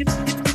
it, it.